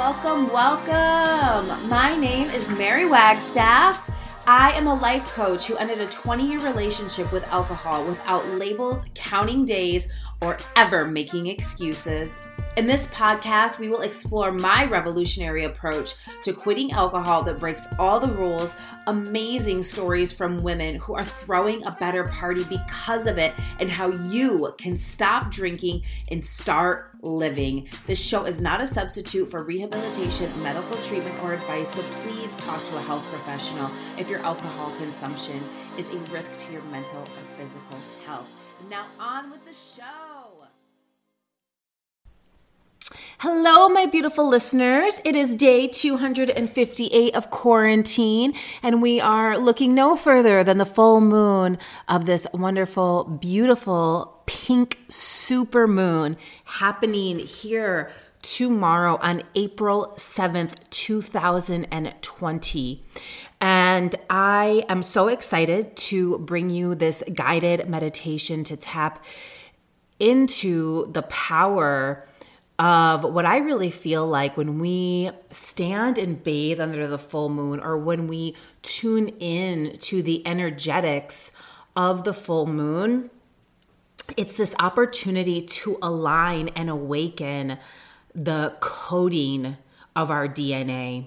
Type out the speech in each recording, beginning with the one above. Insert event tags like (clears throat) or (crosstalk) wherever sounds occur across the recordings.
Welcome, welcome. My name is Mary Wagstaff. I am a life coach who ended a 20 year relationship with alcohol without labels, counting days, or ever making excuses. In this podcast, we will explore my revolutionary approach to quitting alcohol that breaks all the rules, amazing stories from women who are throwing a better party because of it, and how you can stop drinking and start living. This show is not a substitute for rehabilitation, medical treatment, or advice, so please talk to a health professional if your alcohol consumption is a risk to your mental or physical health. Now, on with the show. Hello, my beautiful listeners. It is day 258 of quarantine, and we are looking no further than the full moon of this wonderful, beautiful pink super moon happening here tomorrow on April 7th, 2020. And I am so excited to bring you this guided meditation to tap into the power of what I really feel like when we stand and bathe under the full moon or when we tune in to the energetics of the full moon. It's this opportunity to align and awaken the coding of our DNA.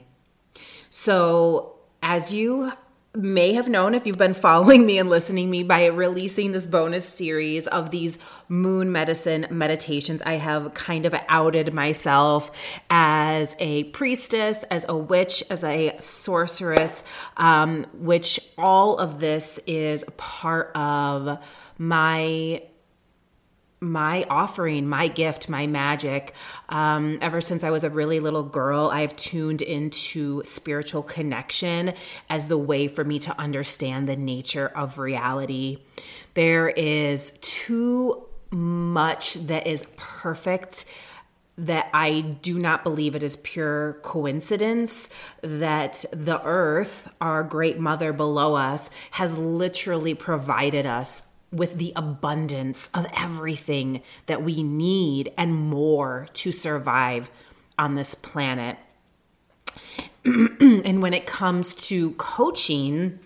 So, as you may have known if you've been following me and listening me by releasing this bonus series of these moon medicine meditations i have kind of outed myself as a priestess as a witch as a sorceress um, which all of this is part of my my offering, my gift, my magic. Um, ever since I was a really little girl, I've tuned into spiritual connection as the way for me to understand the nature of reality. There is too much that is perfect that I do not believe it is pure coincidence that the earth, our great mother below us, has literally provided us with the abundance of everything that we need and more to survive on this planet. (clears throat) and when it comes to coaching,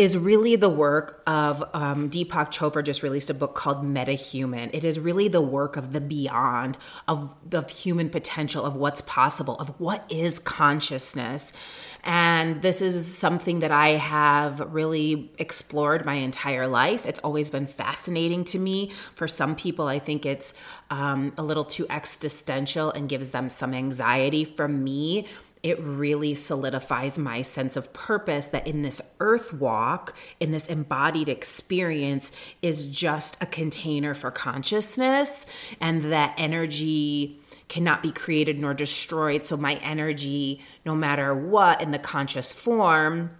is really the work of um, Deepak Chopra just released a book called Metahuman. It is really the work of the beyond, of the human potential, of what's possible, of what is consciousness. And this is something that I have really explored my entire life. It's always been fascinating to me. For some people, I think it's um, a little too existential and gives them some anxiety. For me, it really solidifies my sense of purpose that in this earth walk, in this embodied experience, is just a container for consciousness, and that energy cannot be created nor destroyed. So, my energy, no matter what, in the conscious form,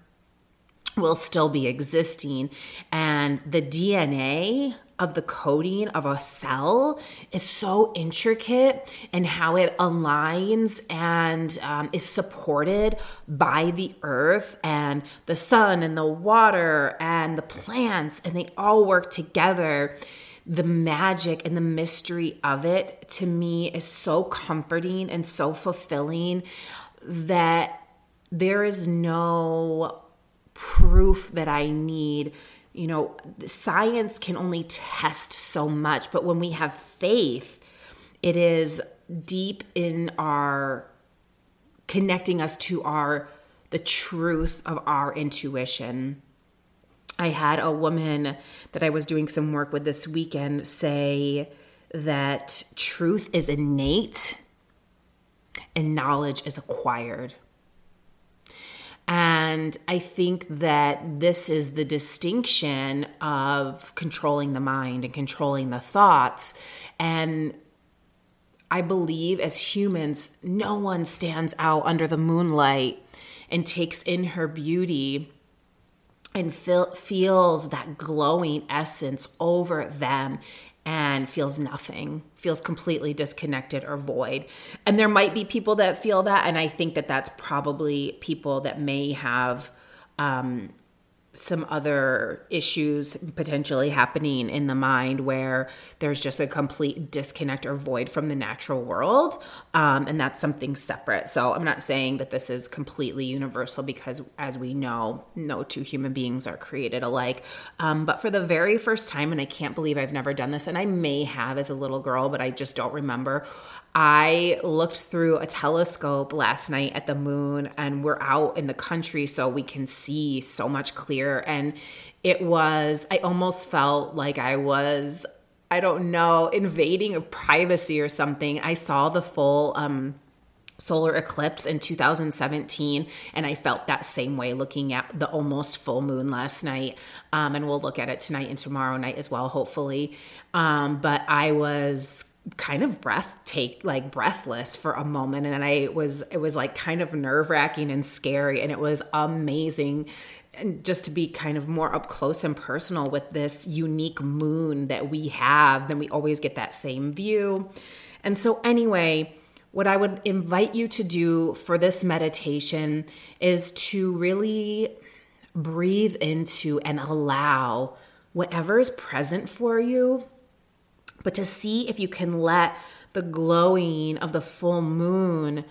will still be existing. And the DNA of the coding of a cell is so intricate and how it aligns and um, is supported by the earth and the sun and the water and the plants, and they all work together. The magic and the mystery of it to me is so comforting and so fulfilling that there is no proof that I need. You know, science can only test so much, but when we have faith, it is deep in our connecting us to our the truth of our intuition. I had a woman that I was doing some work with this weekend say that truth is innate and knowledge is acquired. And I think that this is the distinction of controlling the mind and controlling the thoughts. And I believe as humans, no one stands out under the moonlight and takes in her beauty and feel, feels that glowing essence over them and feels nothing, feels completely disconnected or void. And there might be people that feel that. And I think that that's probably people that may have um, some other issues potentially happening in the mind where there's just a complete disconnect or void from the natural world. Um, and that's something separate. So I'm not saying that this is completely universal because, as we know, no two human beings are created alike. Um, but for the very first time, and I can't believe I've never done this, and I may have as a little girl, but I just don't remember. I looked through a telescope last night at the moon, and we're out in the country, so we can see so much clearer. And it was, I almost felt like I was, I don't know, invading of privacy or something. I saw the full, um, solar eclipse in 2017 and i felt that same way looking at the almost full moon last night um, and we'll look at it tonight and tomorrow night as well hopefully um, but i was kind of breath take like breathless for a moment and I was it was like kind of nerve-wracking and scary and it was amazing. And just to be kind of more up close and personal with this unique moon that we have then we always get that same view. And so anyway what I would invite you to do for this meditation is to really breathe into and allow whatever is present for you but to see if you can let the glowing of the full moon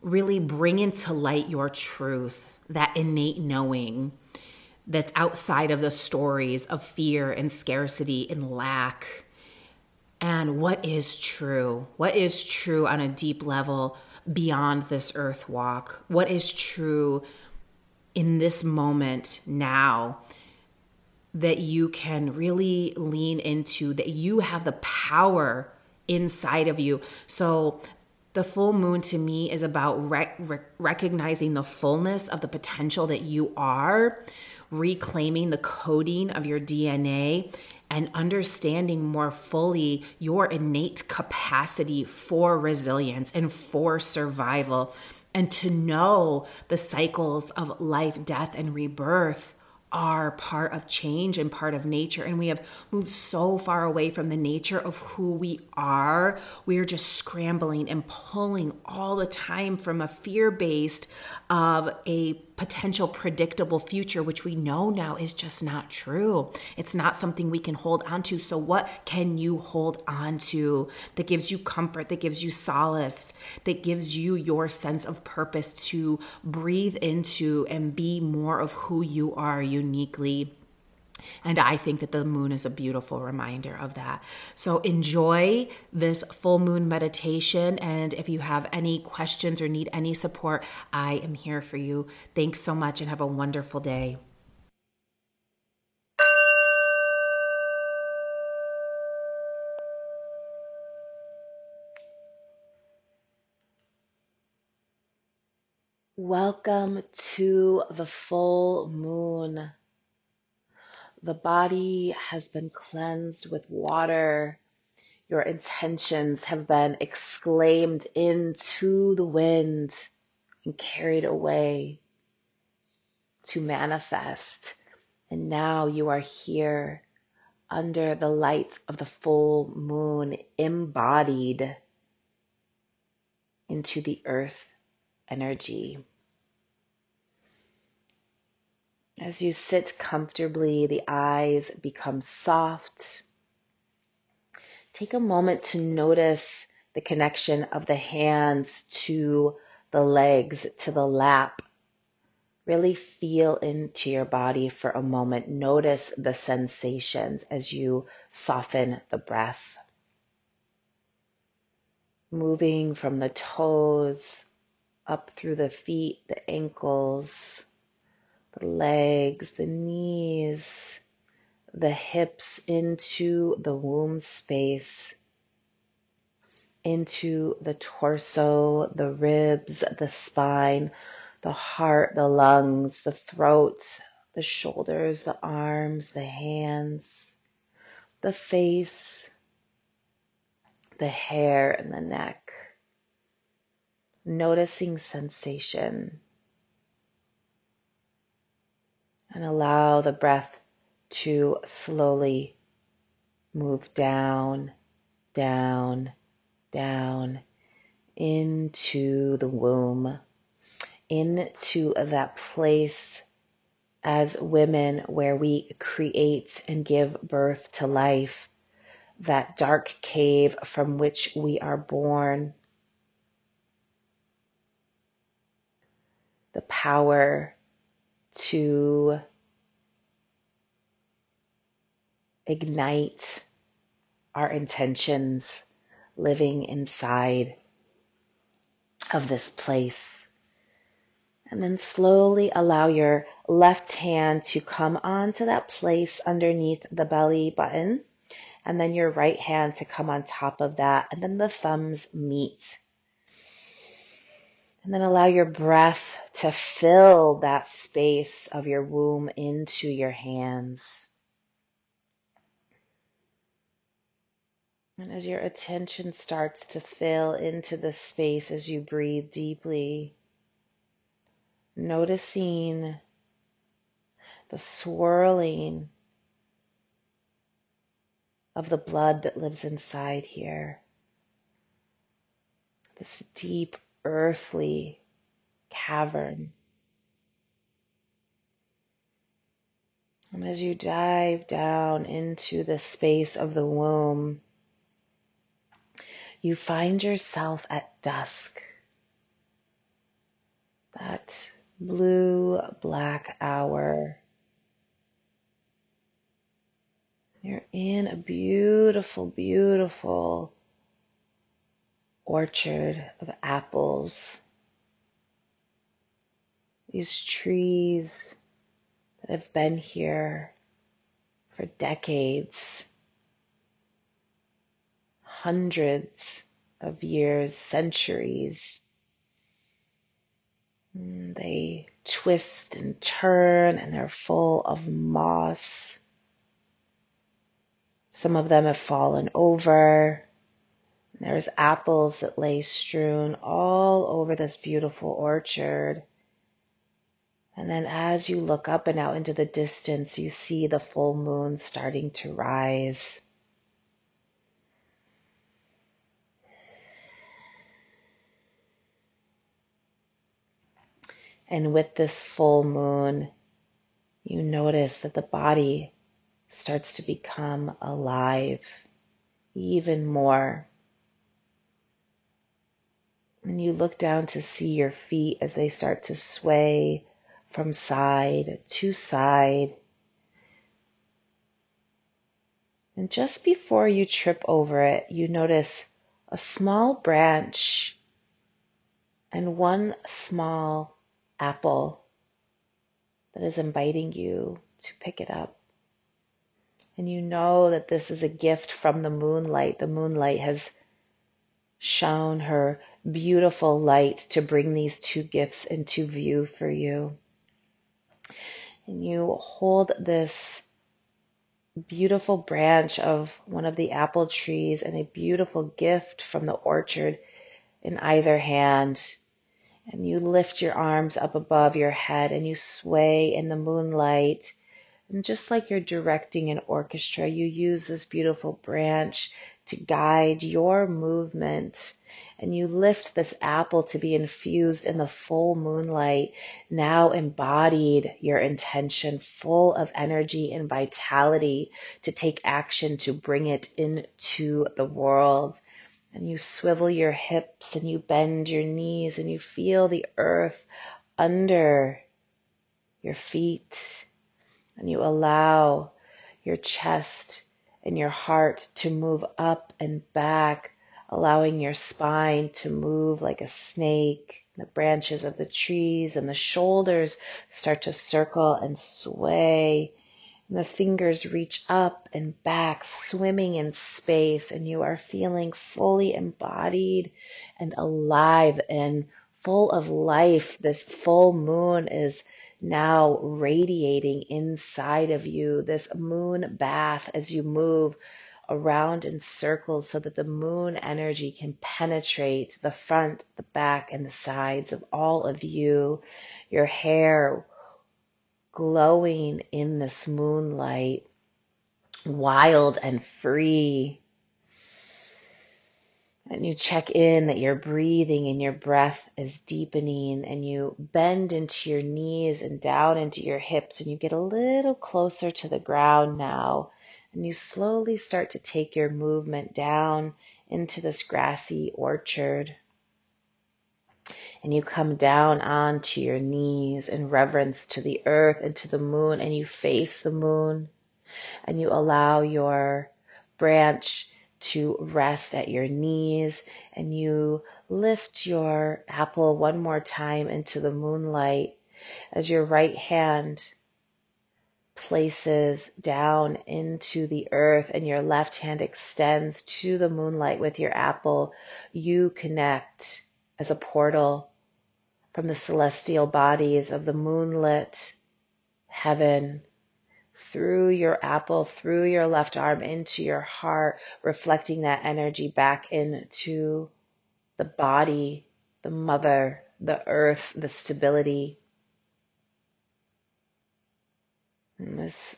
really bring into light your truth, that innate knowing that's outside of the stories of fear and scarcity and lack. And what is true? What is true on a deep level beyond this earth walk? What is true in this moment now? That you can really lean into, that you have the power inside of you. So, the full moon to me is about rec- rec- recognizing the fullness of the potential that you are, reclaiming the coding of your DNA, and understanding more fully your innate capacity for resilience and for survival, and to know the cycles of life, death, and rebirth are part of change and part of nature. And we have moved so far away from the nature of who we are. We are just scrambling and pulling all the time from a fear based of a potential predictable future, which we know now is just not true. It's not something we can hold on to. So, what can you hold on to that gives you comfort, that gives you solace, that gives you your sense of purpose to breathe into and be more of who you are uniquely? And I think that the moon is a beautiful reminder of that. So enjoy this full moon meditation. And if you have any questions or need any support, I am here for you. Thanks so much and have a wonderful day. Welcome to the full moon. The body has been cleansed with water. Your intentions have been exclaimed into the wind and carried away. to manifest. And now you are here under the light of the full moon, embodied into the earth energy. As you sit comfortably, the eyes become soft. Take a moment to notice the connection of the hands to the legs, to the lap. Really feel into your body for a moment. Notice the sensations as you soften the breath. Moving from the toes up through the feet, the ankles, the legs, the knees, the hips into the womb space, into the torso, the ribs, the spine, the heart, the lungs, the throat, the shoulders, the arms, the hands, the face, the hair, and the neck. Noticing sensation and allow the breath to slowly move down, down, down into the womb, into that place as women where we create and give birth to life, that dark cave from which we are born. The power to ignite our intentions living inside of this place. And then slowly allow your left hand to come onto that place underneath the belly button. And then your right hand to come on top of that. And then the thumbs meet. And then allow your breath to fill that space of your womb into your hands. And as your attention starts to fill into the space as you breathe deeply, noticing the swirling of the blood that lives inside here. This deep earthly cavern. And as you dive down into the space of the womb, you find yourself at dusk. That blue black hour. You're in a beautiful, beautiful orchard of apples. These trees that have been here for decades, hundreds of years, centuries. Mm, they twist and turn and they're full of moss. Some of them have fallen over. There's apples that lay strewn all over this beautiful orchard. And then as you look up and out into the distance, you see the full moon starting to rise. And with this full moon, you notice that the body starts to become alive even more. And you look down to see your feet as they start to sway from side to side. And just before you trip over it, you notice a small branch and one small apple that is inviting you to pick it up. And you know that this is a gift from the moonlight. The moonlight has shone her beautiful light to bring these two gifts into view for you. And you hold this beautiful branch of one of the apple trees and a beautiful gift from the orchard in either hand. And you lift your arms up above your head and you sway in the moonlight. And just like you're directing an orchestra, you use this beautiful branch to guide your movement. And you lift this apple to be infused in the full moonlight, now embodied your intention, full of energy and vitality to take action to bring it into the world. And you swivel your hips and you bend your knees and you feel the earth under your feet. And you allow your chest and your heart to move up and back, allowing your spine to move like a snake. The branches of the trees and the shoulders start to circle and sway. And the fingers reach up and back, swimming in space, and you are feeling fully embodied and alive and full of life. This full moon is now radiating inside of you, this moon bath as you move around in circles so that the moon energy can penetrate the front, the back, and the sides of all of you. Your hair glowing in this moonlight, wild and free and you check in that your breathing and your breath is deepening and you bend into your knees and down into your hips and you get a little closer to the ground now. And you slowly start to take your movement down into this grassy orchard. And you come down onto your knees in reverence to the earth and to the moon and you face the moon. And you allow your branch to rest at your knees and you lift your apple one more time into the moonlight as your right hand places down into the earth and your left hand extends to the moonlight with your apple, you connect as a portal from the celestial bodies of the moonlit heaven through your apple, through your left arm into your heart, reflecting that energy back into the body, the mother, the earth, the stability. And this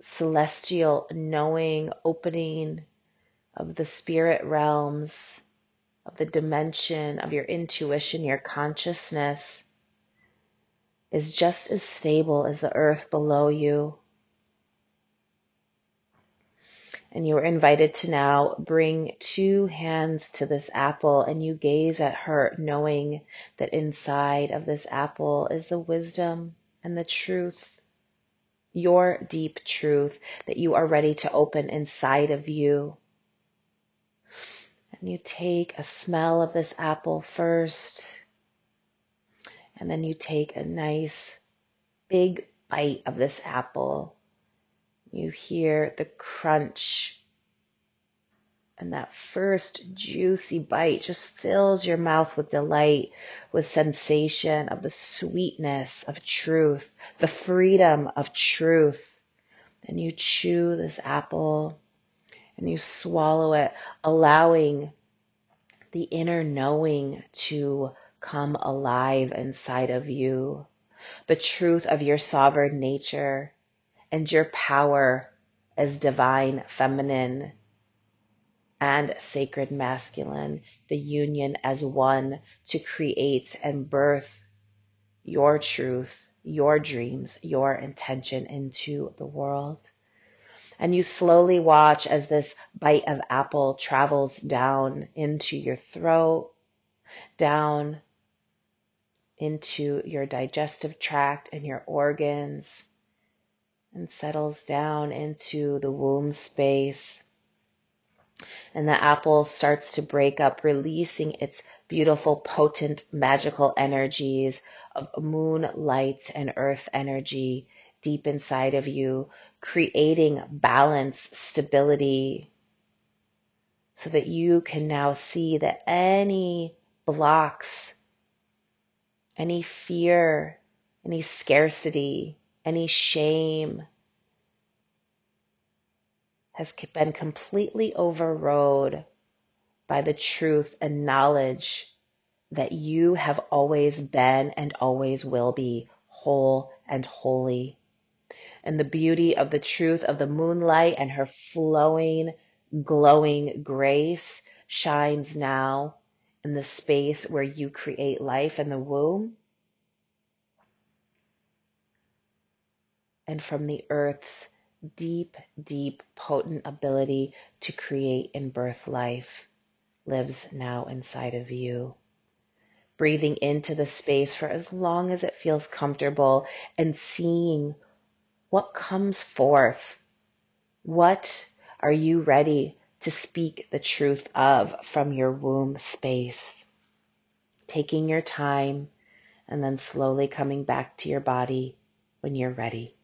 celestial knowing, opening of the spirit realms, of the dimension of your intuition, your consciousness is just as stable as the earth below you. And you are invited to now bring two hands to this apple and you gaze at her knowing that inside of this apple is the wisdom and the truth, your deep truth that you are ready to open inside of you. And you take a smell of this apple first, and then you take a nice big bite of this apple you hear the crunch and that first juicy bite just fills your mouth with delight, with sensation of the sweetness of truth, the freedom of truth. And you chew this apple and you swallow it, allowing the inner knowing to come alive inside of you. The truth of your sovereign nature, and your power as divine feminine and sacred masculine, the union as one to create and birth your truth, your dreams, your intention into the world. And you slowly watch as this bite of apple travels down into your throat, down into your digestive tract and your organs, and settles down into the womb space. And the apple starts to break up, releasing its beautiful, potent, magical energies of moon light and earth energy deep inside of you, creating balance, stability, so that you can now see that any blocks, any fear, any scarcity, any shame has been completely overrode by the truth and knowledge that you have always been and always will be whole and holy. And the beauty of the truth of the moonlight and her flowing, glowing grace shines now in the space where you create life in the womb. And from the earth's deep, deep, potent ability to create and birth life lives now inside of you. Breathing into the space for as long as it feels comfortable and seeing what comes forth. What are you ready to speak the truth of from your womb space? Taking your time and then slowly coming back to your body when you're ready.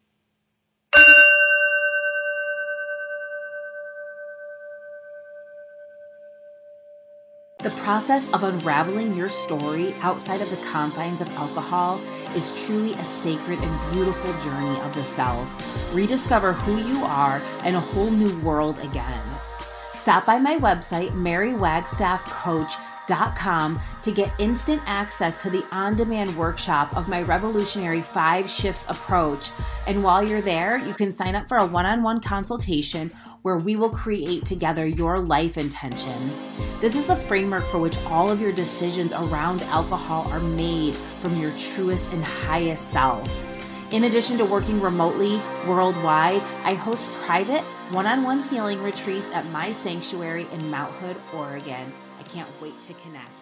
The process of unraveling your story outside of the confines of alcohol is truly a sacred and beautiful journey of the self. Rediscover who you are in a whole new world again. Stop by my website, marywagstaffcoach.com to get instant access to the on demand workshop of my revolutionary five shifts approach. And while you're there, you can sign up for a one on one consultation where we will create together your life intention. This is the framework for which all of your decisions around alcohol are made from your truest and highest self. In addition to working remotely worldwide, I host private one on one healing retreats at my sanctuary in Mount Hood, Oregon. I can't wait to connect.